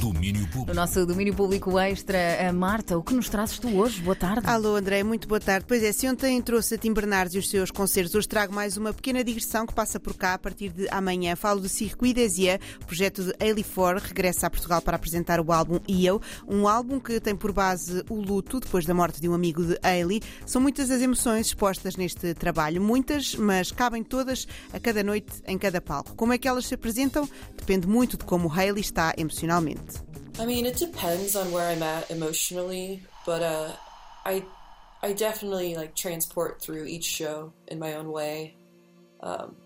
Domínio No público. nosso domínio público extra, a Marta, o que nos trazes tu hoje? Boa tarde. Alô André, muito boa tarde. Pois é, se ontem trouxe a Tim Bernardes e os seus concertos, hoje trago mais uma pequena digressão que passa por cá a partir de amanhã. Falo do Circuit Desia, projeto de Ailey Ford, regressa a Portugal para apresentar o álbum E Eu, um álbum que tem por base o luto depois da morte de um amigo de Ailey. São muitas as emoções expostas neste trabalho, muitas, mas cabem todas a cada noite, em cada palco. Como é que elas se apresentam? Depende muito de como Hailey está emocionalmente. I mean, it depends on where I'm at emotionally, but uh, I I definitely like transport through each show in my own way. Um,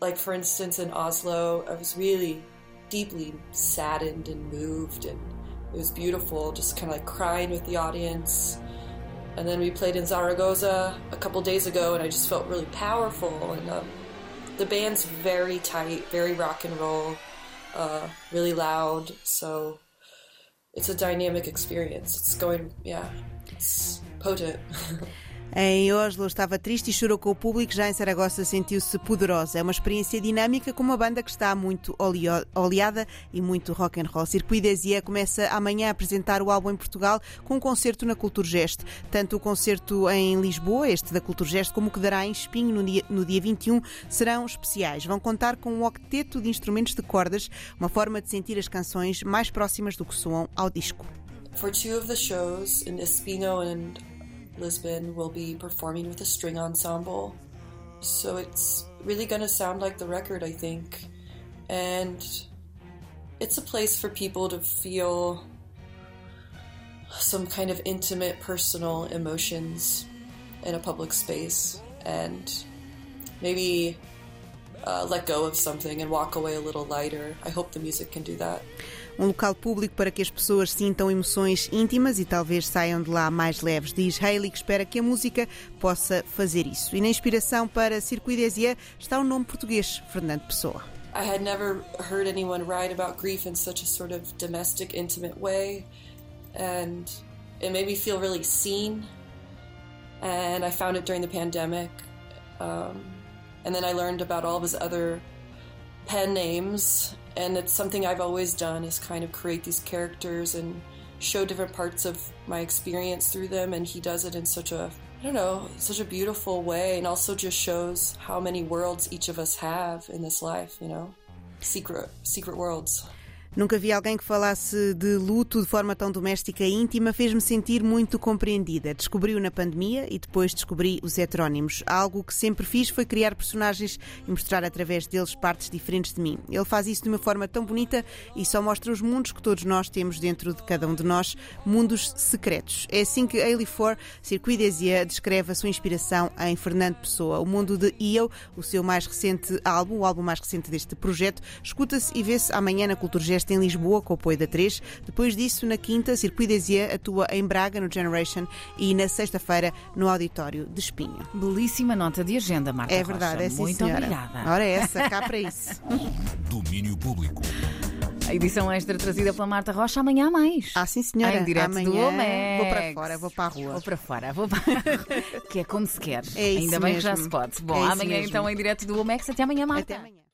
like for instance, in Oslo, I was really deeply saddened and moved, and it was beautiful, just kind of like crying with the audience. And then we played in Zaragoza a couple days ago, and I just felt really powerful. And um, the band's very tight, very rock and roll, uh, really loud. So it's a dynamic experience. It's going, yeah, it's potent. Em Oslo estava triste e chorou com o público, já em Saragossa sentiu-se poderosa. É uma experiência dinâmica com uma banda que está muito oleada e muito rock and roll. Circuit Desia começa amanhã a apresentar o álbum em Portugal com um concerto na Culturgest. Tanto o concerto em Lisboa, este da Culturgest, como o que dará em Espinho no dia, no dia 21 serão especiais. Vão contar com um octeto de instrumentos de cordas, uma forma de sentir as canções mais próximas do que soam ao disco. For two of the shows in Espino and Lisbon, we'll be performing with a string ensemble. So it's really going to sound like the record, I think. And it's a place for people to feel some kind of intimate, personal emotions in a public space and maybe uh, let go of something and walk away a little lighter. I hope the music can do that. Um local público para que as pessoas sintam emoções íntimas e talvez saiam de lá mais leves, diz Hayley, que espera que a música possa fazer isso. E na inspiração para Circuit Desia está o nome português, Fernando Pessoa. I had never heard anyone write about grief in such a sort of domestic, intimate way, and it made me feel really seen. And I found it during the pandemic, um, and then I learned about all of his other pen names, and it's something I've always done is kind of create these characters and show different parts of my experience through them, and he does it in such a I don't know, such a beautiful way, and also just shows how many worlds each of us have in this life, you know, secret, secret worlds. Nunca vi alguém que falasse de luto de forma tão doméstica e íntima, fez-me sentir muito compreendida. Descobri-o na pandemia e depois descobri os heterónimos. Algo que sempre fiz foi criar personagens e mostrar através deles partes diferentes de mim. Ele faz isso de uma forma tão bonita e só mostra os mundos que todos nós temos dentro de cada um de nós, mundos secretos. É assim que Ailey Ford, Circuit Desia, descreve a sua inspiração em Fernando Pessoa. O mundo de Eu, o seu mais recente álbum, o álbum mais recente deste projeto, escuta-se e vê-se amanhã na Em Lisboa, com o apoio da 3. Depois disso, na quinta, Circuit Desia atua em Braga, no Generation, e na sexta-feira, no Auditório de Espinho. Belíssima nota de agenda, Marta É Rocha. verdade, é sim, Muito senhora. obrigada. Ora, é essa, cá para isso. Domínio público. A edição extra trazida pela Marta Rocha. Amanhã há mais. Ah, sim, senhora. Em direto Amanhã do Omex. vou para fora, vou para a rua. Vou para fora, vou para que é como se quer. É isso Ainda bem que já mesmo. se pode. Bom, É amanhã mesmo. então em direto do Omex. Até amanhã, Marta. Até amanhã.